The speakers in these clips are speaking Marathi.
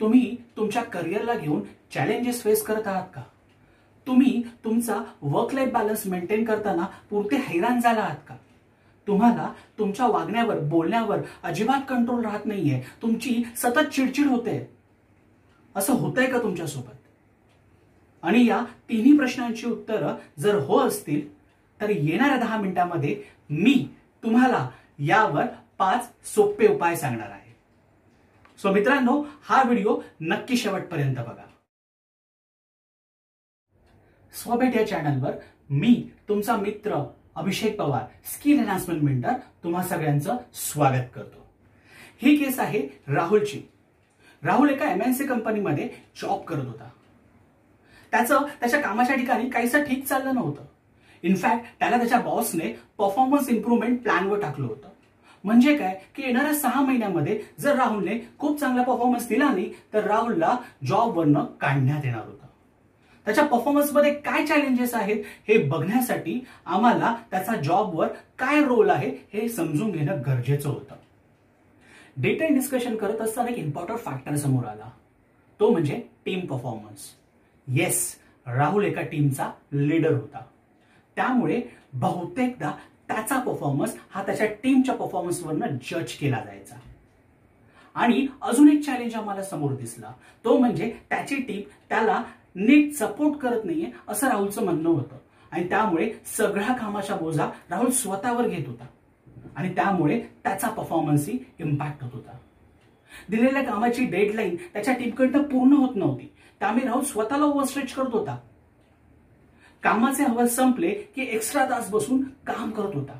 तुम्ही तुमच्या करिअरला घेऊन चॅलेंजेस फेस करत आहात का? तुम्ही तुमचा वर्क लाईफ बॅलन्स मेंटेन करताना पुरते हैराण झाला आहात का? तुम्हाला तुमच्या वागण्यावर बोलण्यावर अजिबात कंट्रोल राहत नाहीये. तुमची सतत चिडचिड होते. असं होतंय का तुमच्यासोबत? आणि या तिन्ही प्रश्नांची उत्तरं जर हो असतील तर येणाऱ्या दहा मिनिटांमध्ये मी तुम्हाला यावर पाच सोपे उपाय सांगणार आहे. सो मित्रांनो हा व्हिडिओ नक्की शेवटपर्यंत बघा. स्वभेट या चॅनलवर मी तुमचा मित्र Abhishek Pawar skill enhancement mentor तुम्हा सगळ्यांचं स्वागत करतो. ही केस आहे राहुलची. राहुल एका एमएनसी कंपनीमध्ये जॉब करत होता. त्याचं त्याच्या कामाच्या ठिकाणी काहीसं ठीक चाललं नव्हतं. इनफॅक्ट त्याला त्याच्या बॉसने परफॉर्मन्स इम्प्रुव्हमेंट प्लॅनवर टाकलं होतं. म्हणजे काय? की येणाऱ्या सहा महिन्यामध्ये जर राहुलने खूप चांगला परफॉर्मन्स दिला नाही तर राहुलला जॉबवरनं काढण्यात येणार होतं. त्याच्या परफॉर्मन्समध्ये काय चॅलेंजेस आहेत हे बघण्यासाठी आम्हाला त्याचा जॉबवर काय रोल आहे हे समजून घेणं गरजेचं होतं. डिटेल डिस्कशन करत असताना एक इम्पॉर्टंट फॅक्टर समोर आला. तो म्हणजे टीम परफॉर्मन्स येस राहुल एका टीमचा लीडर होता. त्यामुळे बहुतेकदा त्याचा परफॉर्मन्स हा त्याच्या टीमच्या परफॉर्मन्सवरनं जज केला जायचा. आणि अजून एक चॅलेंज आम्हाला समोर दिसला. तो म्हणजे त्याची टीम त्याला नीट सपोर्ट करत नाहीये असं राहुलचं म्हणणं होतं. आणि त्यामुळे सगळ्या कामाचा बोजा राहुल स्वतःवर घेत होता. आणि त्यामुळे त्याचा परफॉर्मन्सही इम्पॅक्ट होत होता. दिलेल्या कामाची डेडलाईन त्याच्या टीमकडनं पूर्ण होत नव्हती. त्यामुळे राहुल स्वतःला ओव्हरस्ट्रेच करत होता. कामाचे हवा संपले की एक्स्ट्रा तास बसून काम करत होता.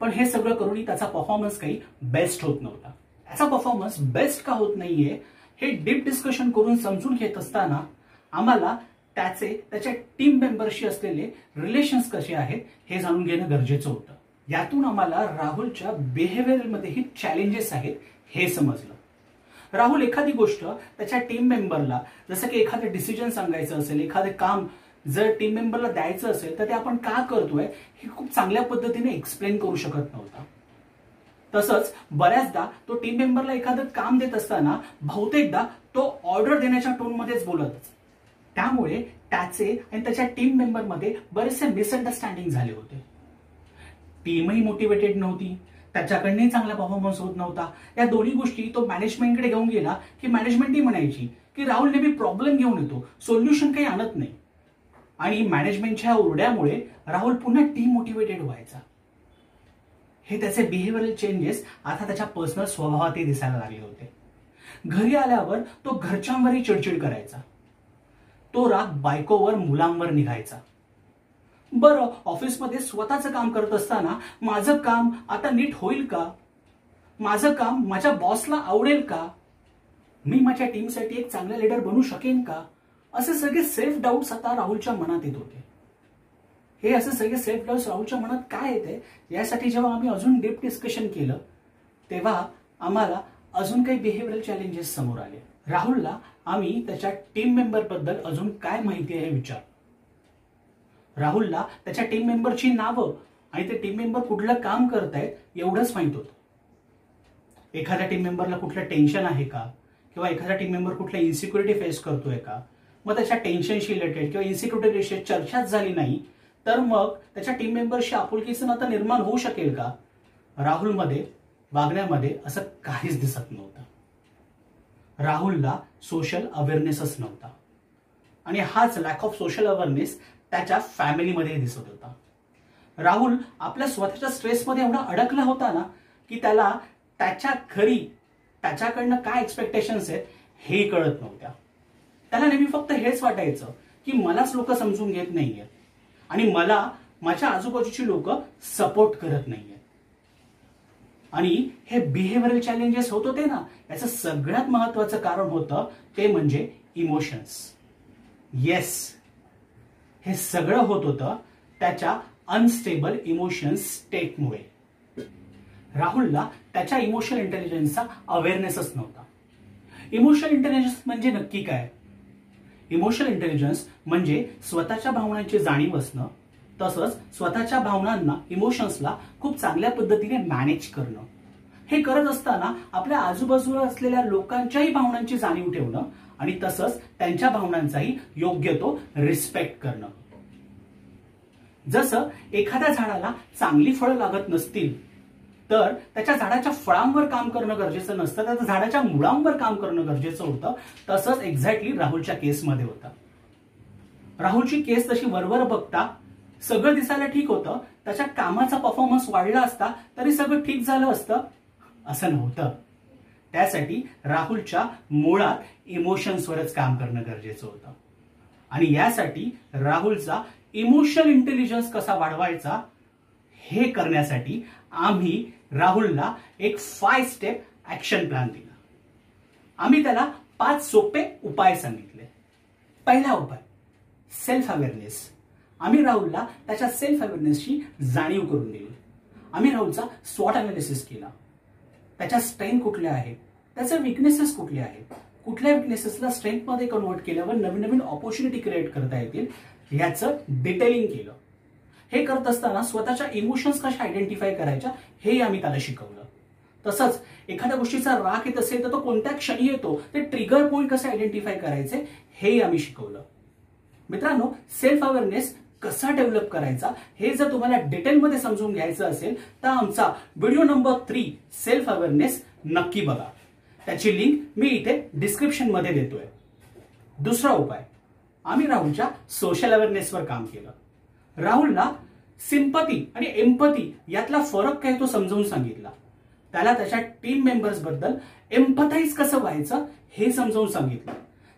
पण हे सगळं करूनही त्याचा परफॉर्मन्स काही बेस्ट होत नव्हता. त्याचा परफॉर्मन्स बेस्ट का होत नाहीये हे डीप डिस्कशन करून समजून घेत असताना आम्हाला त्याचे त्याच्या टीम मेंबरशी असलेले रिलेशन्स कसे आहेत हे जाणून घेणं गरजेचं होतं. यातून आम्हाला राहुलच्या बिहेवियरमध्येही चॅलेंजेस आहेत हे समजलं. राहुल एखादी गोष्ट त्याच्या टीम मेंबरला जसं की एखादं डिसिजन सांगायचं असेल एखादं काम जर टीम मेंबरला द्यायचं असेल तर ते आपण का करतोय हे खूप चांगल्या पद्धतीने एक्सप्लेन करू शकत नव्हता. तसंच बऱ्याचदा तो टीम मेंबरला एखादं काम देत असताना बहुतेकदा तो ऑर्डर देण्याच्या टोनमध्येच बोलत त्यामुळे त्याचे आणि त्याच्या टीम मेंबरमध्ये बरेचसे मिसअंडरस्टँडिंग झाले होते. टीमही मोटिवेटेड नव्हती. त्याच्याकडनंही चांगला परफॉर्मन्स होत नव्हता. या दोन्ही गोष्टी तो मॅनेजमेंटकडे घेऊन गेला की मॅनेजमेंटही म्हणायची की राहुल नेहमी प्रॉब्लेम घेऊन येतो. सोल्युशन काही आणत नाही. आणि मॅनेजमेंटच्या ओरड्यामुळे राहुल पुन्हा टीम मोटिवेटेड व्हायचा. हे त्याचे बिहेव्हिअरल चेंजेस आता त्याच्या पर्सनल स्वभावातही दिसायला लागले होते. घरी आल्यावर तो घरच्यांवरही चिडचिड करायचा. तो राग बायकोवर मुलांवर निघायचा. बरं ऑफिसमध्ये स्वतःचं काम करत असताना माझं काम आता नीट होईल का? माझं काम माझ्या बॉसला आवडेल का? मी माझ्या टीमसाठी एक चांगला लीडर बनू शकेन का? असे सगळे सेल्फ डाऊट्स आता राहुलच्या मनात येत होते. हे असे सगळे सेल्फ डाऊट्स राहुलच्या मनात काय येते? यासाठी जेव्हा आम्ही अजून डीप डिस्कशन केलं तेव्हा आम्हाला अजून काही बिहेवियरल चॅलेंजेस समोर आले. राहुलला आम्ही त्याच्या टीम मेंबरबद्दल अजून काय माहिती आहे विचार राहुलला त्याच्या टीम मेंबरची नावं आणि ते टीम मेंबर कुठलं काम करतायत एवढंच माहीत होतं. एखाद्या टीम मेंबरला कुठलं टेन्शन आहे का? किंवा एखादा टीम मेंबर कुठल्या इन्सिक्युरिटी फेस करतोय का? मग त्याच्या टेन्शनशी रिलेटेड किंवा इन्सिक्युरिटी रिलेटेड चर्चाच झाली नाही तर मग त्याच्या टीम मेंबरशी आपुलकीचं नातं निर्माण होऊ शकेल का? राहुलमध्ये वागण्यामध्ये असं काहीच दिसत नव्हतं. राहुलला सोशल अवेअरनेसच नव्हता. आणि हाच लॅक ऑफ सोशल अवेअरनेस त्याच्या फॅमिलीमध्ये दिसत होता. राहुल आपल्या स्वतःच्या स्ट्रेसमध्ये एवढा अडकला होता ना की त्याला त्याच्या घरी त्याच्याकडनं काय एक्सपेक्टेशन्स आहेत हे कळत नव्हत्या. त्याला नेहमी फक्त हेच वाटायचं की मलाच लोक समजून घेत नाहीये. आणि मला माझ्या आजूबाजूची लोक सपोर्ट करत नाहीये. आणि हे बिहेव्हिअरल चॅलेंजेस होत होते ना याचं सगळ्यात महत्वाचं कारण होतं ते म्हणजे इमोशन्स येस हे सगळं होत होतं त्याच्या अनस्टेबल इमोशन्स स्टेटमुळे राहुलला त्याच्या इमोशनल इंटेलिजन्सचा अवेअरनेसच नव्हता. इमोशनल इंटेलिजन्स म्हणजे नक्की काय? इमोशनल इंटेलिजन्स म्हणजे स्वतःच्या भावनांची जाणीव असणं तसंच स्वतःच्या भावनांना इमोशन्सला खूप चांगल्या पद्धतीने मॅनेज करणं. हे करत असताना आपल्या आजूबाजूला असलेल्या लोकांच्याही भावनांची जाणीव ठेवणं आणि तसंच त्यांच्या भावनांचाही योग्य तो रिस्पेक्ट करणं. जसं एखाद्या झाडाला चांगली फळं लागत नसतील तर त्याच्या झाडाच्या फळांवर काम करणं गरजेचं नसतं. त्या झाडाच्या मुळांवर काम करणं गरजेचं होतं. तसंच एक्झॅक्टली राहुलच्या केसमध्ये होतं. राहुलची केस तशी वरवर बघता सगळं दिसायला ठीक होतं. त्याच्या कामाचा परफॉर्मन्स वाढला असता तरी सगळं ठीक झालं असतं. असं नव्हतं. त्यासाठी राहुलच्या मुळात इमोशन्सवरच काम करणं गरजेचं होतं. आणि यासाठी राहुलचा इमोशनल इंटेलिजन्स कसा वाढवायचा हे करण्यासाठी आम्ही राहुलला एक फाय स्टेप ऍक्शन प्लॅन दिला. आम्ही त्याला पाच सोपे उपाय सांगितले. पहिला उपाय सेल्फ अवेअरनेस आम्ही राहुलला त्याच्या सेल्फ अवेअरनेसची जाणीव करून दिली. आम्ही राहुलचा स्वॉट अनालिसिस केला. त्याच्या स्ट्रेंथ कुठल्या आहेत? त्याचे विकनेसेस कुठले आहेत? कुठल्या विकनेसेसला स्ट्रेंथमध्ये कन्वर्ट केल्यावर नवीन नवीन ऑपॉर्च्युनिटी क्रिएट करता येतील? याचं डिटेलिंग केलं. हे करत असताना स्वतःच्या इमोशन्स कशा आयडेंटिफाय करायच्या हेही आम्ही त्याला शिकवलं. तसंच एखाद्या गोष्टीचा राग येत असेल तर तो कोणत्या क्षणी येतो ते ट्रिगर पॉईंट कसे आयडेंटिफाय करायचे हेही आम्ही शिकवलं. मित्रांनो सेल्फ अवेअरनेस कसा डेव्हलप करायचा हे जर तुम्हाला डिटेलमध्ये समजून घ्यायचं असेल तर आमचा video number three self awareness नक्की बघा. त्याची लिंक मी इथे डिस्क्रिप्शनमध्ये देतोय. दुसरा उपाय. आम्ही राहुलच्या सोशल अवेअरनेसवर काम केलं. राहुलला सिंपती आणि एम्पती यातला फरक काय तो समजावून सांगितला. त्याला त्याच्या टीम मेंबर्सबद्दल एम्पथाईज कसं व्हायचं हे समजावून सांगितलं.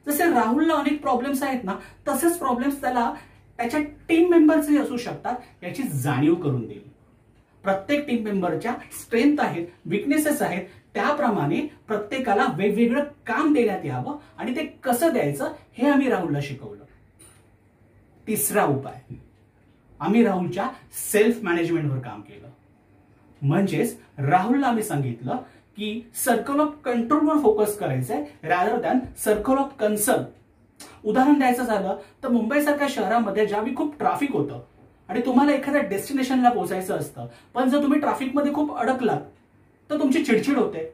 जसे राहुलला अनेक प्रॉब्लेम्स आहेत ना तसेच प्रॉब्लेम्स त्याला त्याच्या टीम मेंबर्सही असू शकतात याची जाणीव करून दिली प्रत्येक टीम मेंबरच्या स्ट्रेंथ आहेत विकनेसेस आहेत त्याप्रमाणे प्रत्येकाला वेगवेगळं काम देण्यात यावं आणि ते कसं द्यायचं हे आम्ही राहुलला शिकवलं. तिसरा उपाय. आम्ही राहुलच्या सेल्फ मॅनेजमेंटवर काम केलं. म्हणजेच राहुलला आम्ही सांगितलं की सर्कल ऑफ कंट्रोलवर फोकस करायचंय rather than circle of concern उदाहरण द्यायचं झालं तर मुंबईसारख्या शहरामध्ये ज्यावेळी खूप ट्राफिक होतं आणि तुम्हाला एखाद्या डेस्टिनेशनला पोहोचायचं असतं पण जर तुम्ही ट्राफिकमध्ये खूप अडकलात तर तुमची चिडचिड होते.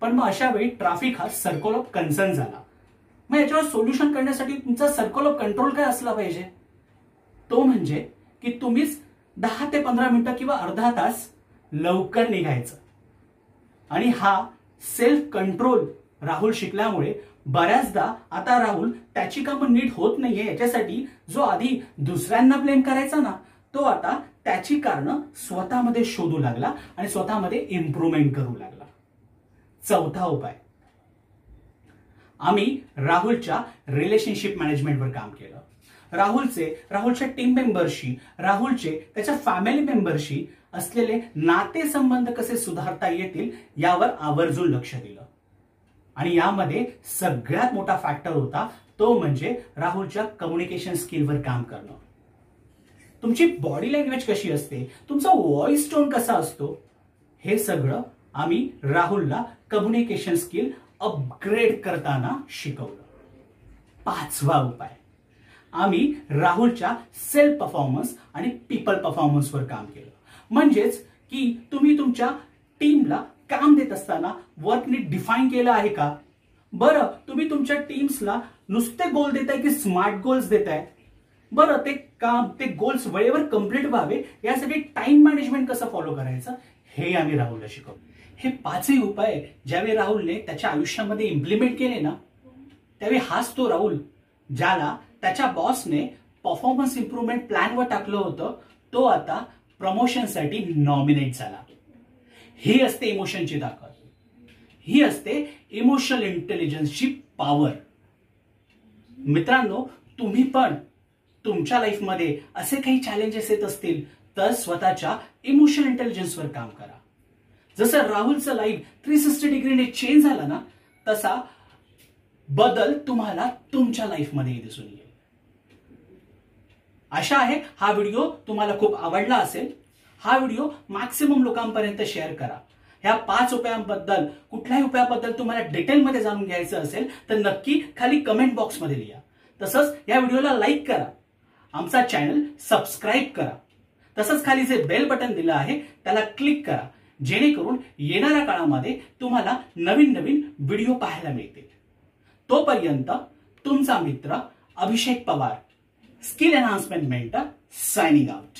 पण मग अशा वेळी ट्राफिक हा सर्कल ऑफ कन्सर्न झाला. मग याच्यावर सोल्युशन करण्यासाठी तुमचा सर्कल ऑफ कंट्रोल काय असला पाहिजे? तो म्हणजे की तुम्हीच दहा ते पंधरा मिनिटं किंवा अर्धा तास लवकर निघायचं. आणि हा सेल्फ कंट्रोल राहुल शिकल्यामुळे बऱ्याचदा आता राहुल त्याची कामं नीट होत नाहीये. याच्यासाठी जो आधी दुसऱ्यांना ब्लेम करायचा ना तो आता त्याची कारणं स्वतःमध्ये शोधू लागला आणि स्वतःमध्ये इम्प्रुव्हमेंट करू लागला. चौथा उपाय. आम्ही राहुलच्या रिलेशनशिप मॅनेजमेंटवर काम केलं. राहुलचे राहुलच्या टीम मेंबरशी राहुलचे त्याच्या फॅमिली मेंबरशी असलेले नातेसंबंध कसे सुधारता येतील यावर आवर्जून लक्ष दिलं. आणि यामध्ये सगळ्यात मोठा फॅक्टर होता तो म्हणजे राहुलच्या कम्युनिकेशन स्किलवर काम करणं. तुमची बॉडी लँग्वेज कशी असते? तुमचा व्हॉइस टोन कसा असतो? हे सगळं आम्ही राहुलला कम्युनिकेशन स्किल अपग्रेड करताना शिकवलं. पाचवा उपाय. आम्ही राहुलच्या सेल्फ परफॉर्मन्स आणि पीपल परफॉर्मन्सवर काम केलं. म्हणजेच की तुम्ही तुमच्या टीमला काम देत असताना वर्क नीट डिफाईन केलं आहे का? बरं तुम्ही तुमच्या टीम्सला नुसते गोल देताय की स्मार्ट गोल्स देताय? बरं ते काम ते गोल्स वेळेवर कंप्लीट व्हावे यासाठी टाइम मॅनेजमेंट कसं फॉलो करायचं हे आम्ही राहुलला शिकवलं. हे पाचही उपाय ज्यावेळी राहुलने त्याच्या आयुष्यामध्ये इम्प्लिमेंट केले ना त्यावेळी हाच तो राहुल ज्याला त्याच्या बॉसने परफॉर्मन्स इम्प्रुव्हमेंट प्लॅनवर टाकलं होतं. तो आता प्रमोशनसाठी नॉमिनेट झाला. ही असते इमोशनची ताकद ही असते इमोशनल इंटेलिजन्सची पॉवर मित्रांनो तुम्ही पण तुमच्या लाईफमध्ये असे काही चॅलेंजेस येत असतील तर स्वतःच्या इमोशनल इंटेलिजन्सवर काम करा. जसं राहुलचं लाईफ थ्री सिक्स्टी डिग्रीने चेंज झाला ना तसा बदल तुम्हाला तुमच्या लाईफमध्ये दिसून येईल. आशा आहे. हा व्हिडिओ तुम्हाला खूप आवडला असेल. हा व्हिडिओ मॅक्सिमम लोकांपर्यंत शेअर करा. ह्या पाच उपायांबद्दल कुठल्याही उपायाबद्दल तुम्हाला डिटेलमध्ये जाणून घ्यायचं असेल तर नक्की खाली कमेंट बॉक्समध्ये लिहा. तसंच या व्हिडिओला लाईक करा. आमचा चॅनल सबस्क्राईब करा. तसंच खाली जे बेल बटन दिलं आहे त्याला क्लिक करा. जेणेकरून येणाऱ्या काळामध्ये तुम्हाला नवीन नवीन व्हिडिओ पाहायला मिळतील. तोपर्यंत तुमचा मित्र Abhishek Pawar. Skill enhancement mentor signing out